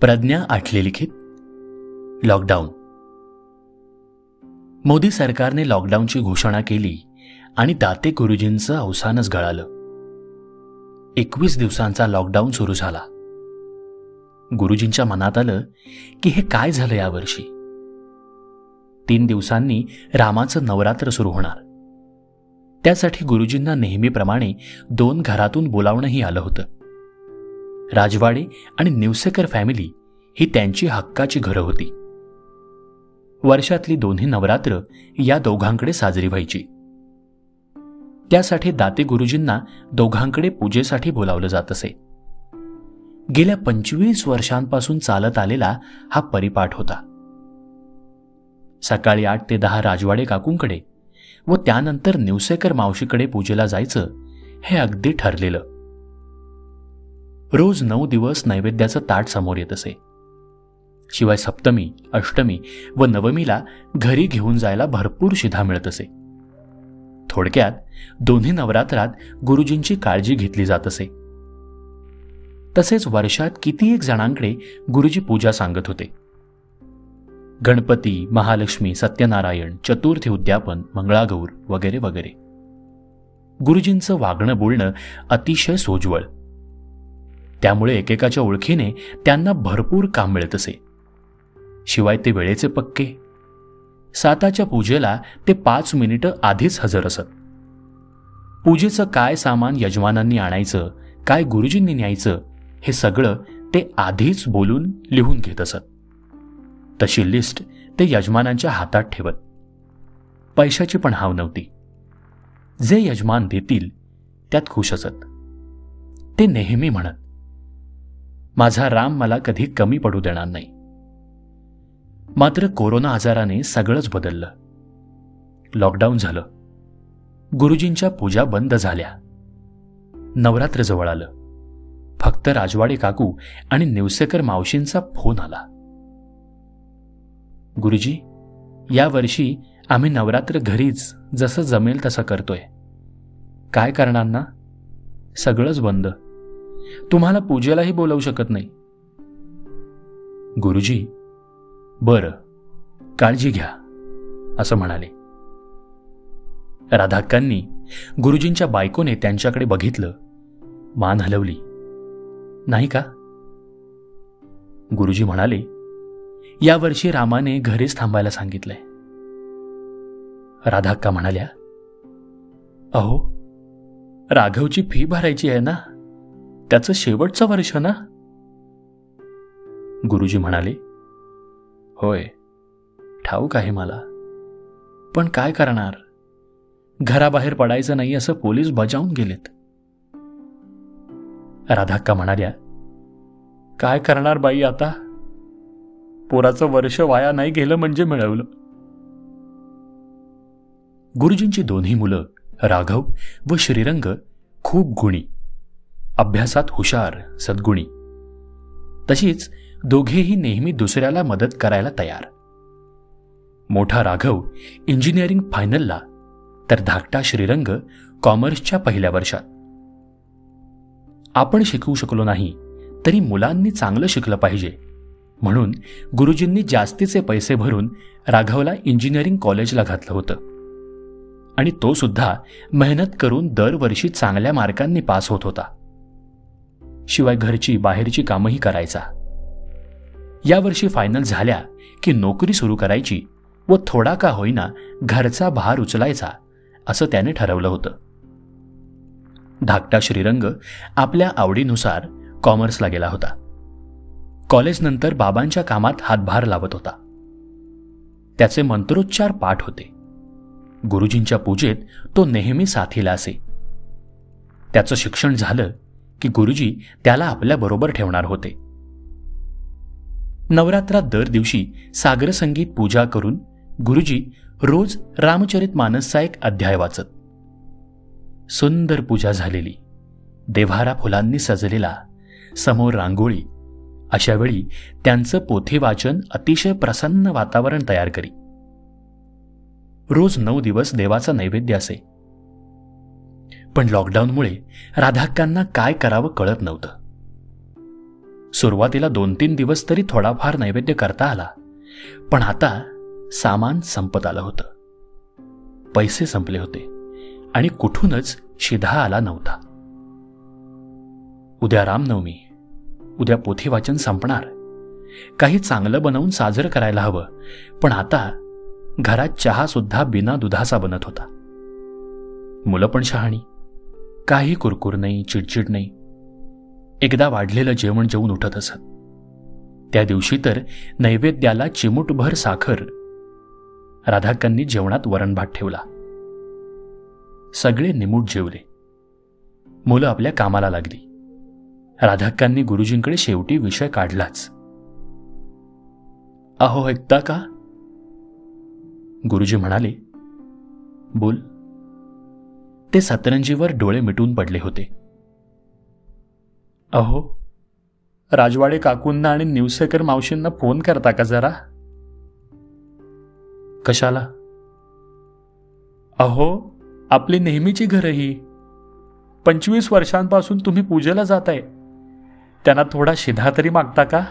प्रज्ञा आठले लिखित? लॉकडाऊन मोदी सरकारने लॉकडाऊनची घोषणा केली आणि दाते गुरुजींचं अवसानच गळालं. एकवीस दिवसांचा लॉकडाऊन सुरू झाला. गुरुजींच्या मनात आलं की हे काय झालं यावर्षी? तीन दिवसांनी रामाचं नवरात्र सुरू होणार. त्यासाठी गुरुजींना नेहमीप्रमाणे दोन घरातून बोलावणंही आलं होतं. राजवाडे आणि निवसेकर फॅमिली ही त्यांची हक्काची घरं होती. वर्षातली दोन्ही नवरात्र या दोघांकडे साजरी व्हायची. त्यासाठी दाते गुरुजींना दोघांकडे पूजेसाठी बोलावलं जात असे. गेल्या पंचवीस वर्षांपासून चालत आलेला हा परिपाठ होता. सकाळी आठ ते दहा राजवाडे काकूंकडे व त्यानंतर निवसेकर मावशीकडे पूजेला जायचं हे अगदी ठरलेलं. रोज नऊ दिवस नैवेद्याचं ताट समोर येत असे. शिवाय सप्तमी अष्टमी व नवमीला घरी घेऊन जायला भरपूर शिधा मिळत असे. थोडक्यात दोन्ही नवरात्रात गुरुजींची काळजी घेतली जात असे. तसेच वर्षात किती एक जणांकडे गुरुजी पूजा सांगत होते. गणपती महालक्ष्मी सत्यनारायण चतुर्थी उद्यापन मंगळागौर वगैरे वगैरे. गुरुजींचं वागणं बोलणं अतिशय सोज्वळ. त्यामुळे एकेकाच्या ओळखीने त्यांना भरपूर काम मिळत असे. शिवाय ते वेळेचे पक्के. साताच्या पूजेला ते पाच मिनिटं आधीच हजर असत. पूजेचं काय सामान यजमानांनी आणायचं काय गुरुजींनी न्यायचं हे सगळं ते आधीच बोलून लिहून घेत असत. तशी लिस्ट ते यजमानांच्या हातात ठेवत. पैशाची पण हाव नव्हती. जे यजमान देतील त्यात खुश असत. ते नेहमी म्हणत माझा राम मला कधी कमी पडू देणार नाही. मात्र कोरोना आजाराने सगळंच बदललं. लॉकडाऊन झालं. गुरुजींच्या पूजा बंद झाल्या. नवरात्र जवळ आलं. फक्त राजवाडे काकू आणि निवसेकर मावशींचा फोन आला. गुरुजी यावर्षी आम्ही नवरात्र घरीच जसं जमेल तसं करतोय. काय करणार ना सगळंच बंद. तुम्हाला पूजेलाही बोलावू शकत नाही. गुरुजी बरं काळजी घ्या असं म्हणाले. राधाक्कांनी गुरुजींच्या बायकोने त्यांच्याकडे बघितलं मान हलवली. नाही का? गुरुजी म्हणाले यावर्षी रामाने घरीच थांबायला सांगितलंय. राधाक्का म्हणाल्या अहो राघवची फी भरायची आहे ना? त्याचं शेवटचं वर्ष ना? गुरुजी म्हणाले होय ठाऊक आहे मला. पण काय करणार? घराबाहेर पडायचं नाही असं पोलीस बजावून गेलेत. राधाक्का म्हणाल्या काय करणार बाई आता? पोराचं वर्ष वाया नाही गेलं म्हणजे मिळवलं. गुरुजींची दोन्ही मुलं राघव व श्रीरंग खूप गुणी. अभ्यासात हुशार सद्गुणी. तशीच दोघेही नेहमी दुसऱ्याला मदत करायला तयार. मोठा राघव इंजिनिअरिंग फायनलला तर धाकटा श्रीरंग कॉमर्सच्या पहिल्या वर्षात. आपण शिकवू शकलो नाही तरी मुलांनी चांगलं शिकलं पाहिजे. म्हणून गुरुजींनी जास्तीचे पैसे भरून राघवला इंजिनिअरिंग कॉलेजला घातलं होतं. आणि तो सुद्धा मेहनत करून दरवर्षी चांगल्या मार्कांनी पास होत होता. शिवाय घरची बाहेरची कामही करायचा. यावर्षी फायनल झाल्या की नोकरी सुरू करायची व थोडा का होईना घरचा भार उचलायचा असं त्याने ठरवलं होतं. धाकटा श्रीरंग आपल्या आवडीनुसार कॉमर्सला गेला होता. कॉलेजनंतर बाबांच्या कामात हातभार लावत होता. त्याचे मंत्रोच्चार पाठ होते. गुरुजींच्या पूजेत तो नेहमी साथीला असे. त्याचं शिक्षण झालं की गुरुजी त्याला आपल्याबरोबर ठेवणार होते. नवरात्रात दर दिवशी सागर संगीत पूजा करून गुरुजी रोज रामचरित मानसचा एक अध्याय वाचत. सुंदर पूजा झालेली. देव्हारा फुलांनी सजलेला. समोर रांगोळी. अशावेळी त्यांचं पोथी वाचन अतिशय प्रसन्न वातावरण तयार करी. रोज नऊ दिवस देवाचा नैवेद्य असे. पण लॉकडाऊनमुळे राधाक्कांना काय करावं कळत नव्हतं. सुरुवातीला दोन तीन दिवस तरी थोडाफार नैवेद्य करता आला पण आता सामान संपत आलं होतं. पैसे संपले होते आणि कुठूनच शिधा आला नव्हता. उद्या रामनवमी उद्या पोथी वाचन संपणार. काही चांगलं बनवून साजरं करायला हवं पण आता घरात चहा सुद्धा बिना दुधाचा बनत होता. मुलं पण शहाणी काही कुरकुर नाही चिडचिड नाही. एकदा वाढलेलं जेवण जेवून उठत असत. त्या दिवशी तर नैवेद्याला चिमूटभर साखर. राधाकांनी जेवणात वरणभात ठेवला. सगळे निमूट जेवले. मुलं आपल्या कामाला लागली. राधाक्कांनी गुरुजींकडे शेवटी विषय काढलाच. अहो ऐकता का? गुरुजी म्हणाले. बोल. ते सतरंजीवर डोळे मिटून पडले होते. अहो राजवाडे काकूंना आणि निवसेकर मावशींना फोन करता का जरा? कशाला? अहो आपली नेहमीची घरं ही. पंचवीस वर्षांपासून तुम्ही पूजेला जाताय. त्यांना थोडा शिधा तरी मागता का?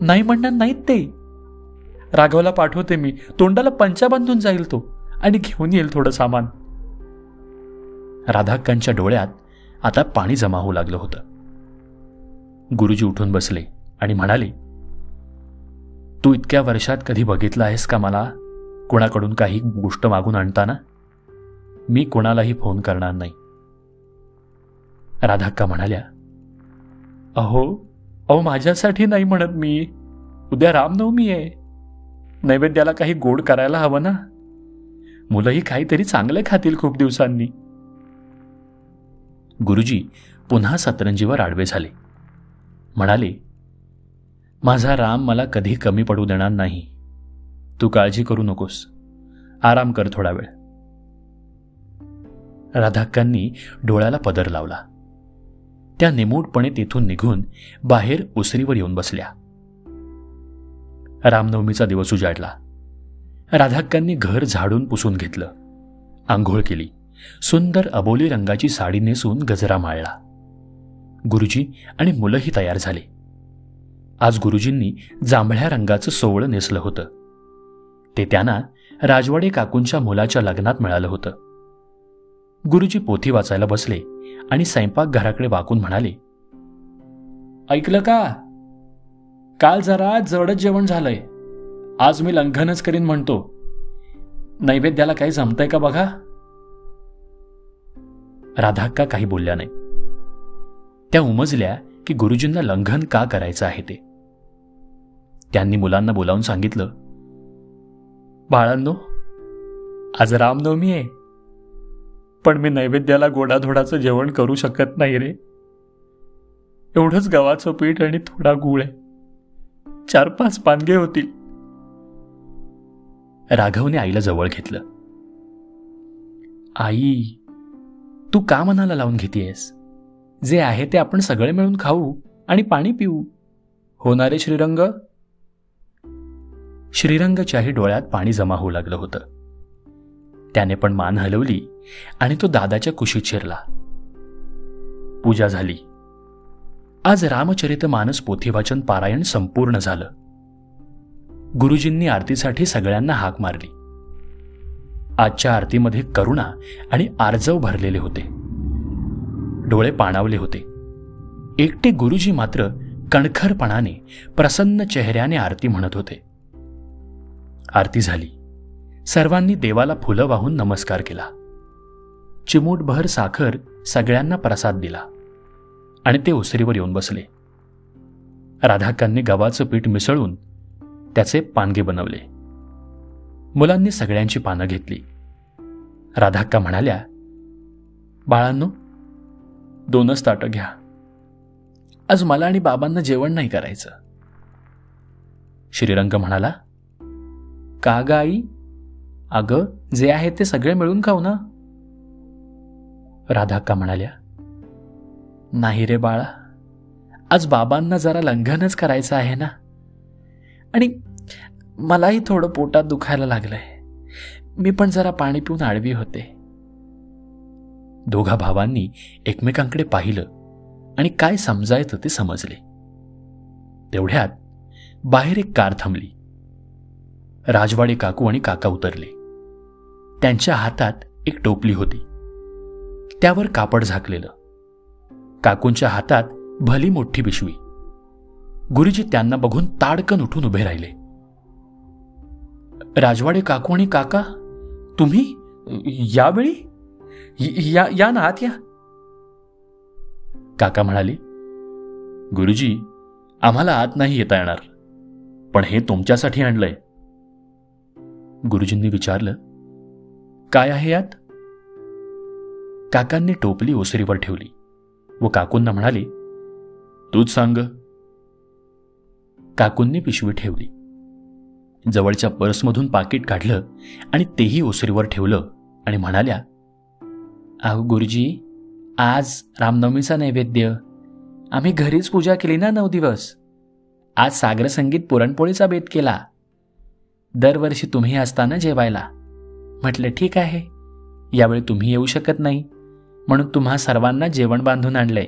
नाही म्हणणार नाहीत ते. राघवला पाठवते मी. तोंडाला पंचा बांधून जाईल तो. आणि घेऊन येईल थोडं सामान. राधाक्कांच्या डोळ्यात आता पाणी जमा होऊ लागलं होतं. गुरुजी उठून बसले आणि म्हणाले तू इतक्या वर्षात कधी बघितलं आहेस का मला? कोणाकडून काही गोष्ट मागून आणताना? मी कोणालाही फोन करणार नाही. राधाक्का म्हणाल्या अहो अहो माझ्यासाठी नाही म्हणत मी. उद्या रामनवमी आहे. नैवेद्याला काही गोड करायला हवं ना? मुलंही काहीतरी चांगलं खातील खूप दिवसांनी. गुरुजी पुन्हा सतरंजीवर आडवे झाले. म्हणाले माझा राम मला कधी कमी पडू देणार नाही. तू काळजी करू नकोस. आराम कर थोडा वेळ. राधाक्कांनी डोळ्याला पदर लावला. त्या निमूटपणे तेथून निघून बाहेर उसरीवर येऊन बसल्या. रामनवमीचा दिवस उजाडला. राधाक्कांनी घर झाडून पुसून घेतलं. आंघोळ केली. सुंदर अबोली रंगाची साडी नेसून गजरा माळला. गुरुजी आणि मुलंही तयार झाले. आज गुरुजींनी जांभळ्या रंगाचं सोवळं नेसलं होतं. ते त्यांना राजवाडे काकूंच्या मुलाच्या लग्नात मिळालं होतं. गुरुजी पोथी वाचायला बसले आणि स्वयंपाक घराकडे वाकून म्हणाले ऐकलं का? काल जरा जडच जेवण झालंय. आज मी लंघनच करीन म्हणतो. नैवेद्याला काही जमतंय का बघा? राधाक्का काही बोलल्या नाही. त्या उमजल्या की गुरुजींना लंघन का करायचं आहे ते. त्यांनी मुलांना बोलावून सांगितलं बाळांनो आज रामनवमी आहे. पण मी नैवेद्याला गोडाधोडाचं जेवण करू शकत नाही रे. एवढंच गव्हाचं पीठ आणि थोडा गुळ आहे. चार पाच पानगे होतील. राघवने आईला जवळ घेतलं. आई तू का मनाला लावून घेतेयस? जे आहे ते आपण सगळे मिळून खाऊ आणि पाणी पिऊ. होणारे श्रीरंग? श्रीरंगच्याही डोळ्यात पाणी जमा होऊ लागलं होतं. त्याने पण मान हलवली आणि तो दादाच्या कुशीत शिरला. पूजा झाली. आज रामचरित मानस पोथीवाचन पारायण संपूर्ण झालं. गुरुजींनी आरतीसाठी सगळ्यांना हाक मारली. आजच्या आरतीमध्ये करुणा आणि आर्जव भरलेले होते. डोळे पाणावले होते. एकटे गुरुजी मात्र कणखरपणाने प्रसन्न चेहऱ्याने आरती म्हणत होते. आरती झाली. सर्वांनी देवाला फुलं वाहून नमस्कार केला. चिमूटभर साखर सगळ्यांना प्रसाद दिला आणि ते ओसरीवर येऊन बसले. राधाकांनी गव्हाचं पीठ मिसळून त्याचे पानगे बनवले. मुलांनी सगळ्यांची पानं घेतली. राधाक्का म्हणाल्या बाळांनो दोनच ताटं घ्या. आज मला आणि बाबांना जेवण नाही करायचं. श्रीरंग म्हणाला का ग आई? अगं जे आहे ते सगळे मिळून खाऊ ना. राधाक्का म्हणाल्या नाही रे बाळा आज बाबांना जरा लंघनच करायचं आहे ना. आणि मलाही थोडं पोटात दुखायला लागलंय. मी पण जरा पाणी पिऊन आडवी होते. दोघा भावांनी एकमेकांकडे पाहिलं आणि काय समजायचं ते समजले. तेवढ्यात बाहेर एक कार थांबली. राजवाडे काकू आणि काका उतरले. त्यांच्या हातात एक टोपली होती. त्यावर कापड झाकलेलं. काकूंच्या हातात भली मोठी पिशवी. गुरुजी त्यांना बघून ताडकन उठून उभे राहिले. राजवाडे काकू आणि काका तुम्ही यावेळी? या या ना आत या. काका म्हणाले गुरुजी आम्हाला आत नाही येता येणार पण हे तुमच्यासाठी आणलंय. गुरुजींनी विचारलं काय आहे यात? काकांनी टोपली ओसरीवर ठेवली व काकूंना म्हणाले तूच सांग. काकूंनी पिशवी ठेवली. जवळच्या पर्समधून पाकिट काढलं आणि तेही ओसरीवर ठेवलं आणि म्हणाल्या अहो गुरुजी आज रामनवमीचा नैवेद्य. आम्ही घरीच पूजा केली ना नऊ दिवस? आज सागर संगीत पुरणपोळीचा बेत केला. दरवर्षी तुम्ही असताना जेवायला. म्हटलं ठीक आहे. यावेळी तुम्ही येऊ शकत नाही. म्हणून तुम्हा सर्वांना जेवण बांधून आणलंय.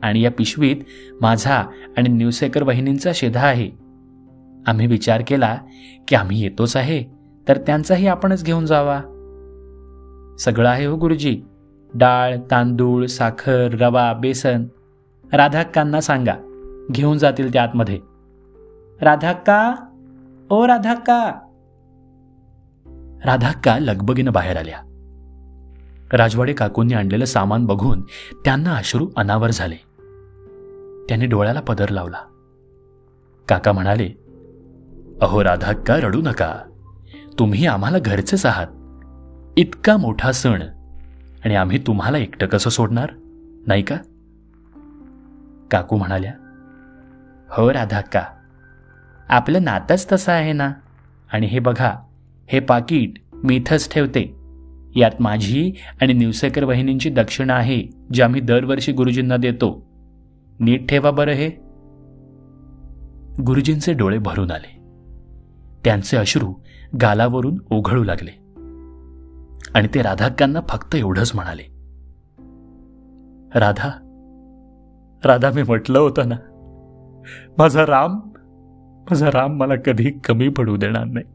आणि या पिशवीत माझा आणि न्यूसेकर वहिनींचा शेधा आहे. आम्ही विचार केला की आम्ही येतोच आहे तर त्यांचाही आपणच घेऊन जावा. सगळं आहे हो गुरुजी. डाळ तांदूळ साखर रवा बेसन. राधाक्कांना सांगा घेऊन जातील त्या आतमध्ये. राधाक्का ओ राधाक्का. राधाक्का लगबगीनं बाहेर आल्या. राजवाडे काकूंनी आणलेलं सामान बघून त्यांना अश्रू अनावर झाले. त्यांनी डोळ्याला पदर लावला. काका म्हणाले अहो राधाक्का रडू नका. तुम्ही आम्हाला घरचेच आहात. इतका मोठा सण. आणि आम्ही तुम्हाला एकटं कसं सोडणार? नाही का? काकू म्हणाल्या हो राधाक्का. आपलं नातंच तसं आहे ना? आणि हे बघा हे पाकिट मी इथंच ठेवते. यात माझी आणि निवसेकर वहिनींची दक्षिणा आहे जी आम्ही दरवर्षी गुरुजींना देतो. नीट ठेवा बरं हे. गुरुजींचे डोळे भरून आले. त्यांचे अश्रू गालावरून ओघळू लागले. आणि ते राधाक्कांना फक्त एवढंच म्हणाले. राधा राधा मी म्हटलं होतं ना माझा राम माझा राम मला कधी कमी पडू देणार नाही.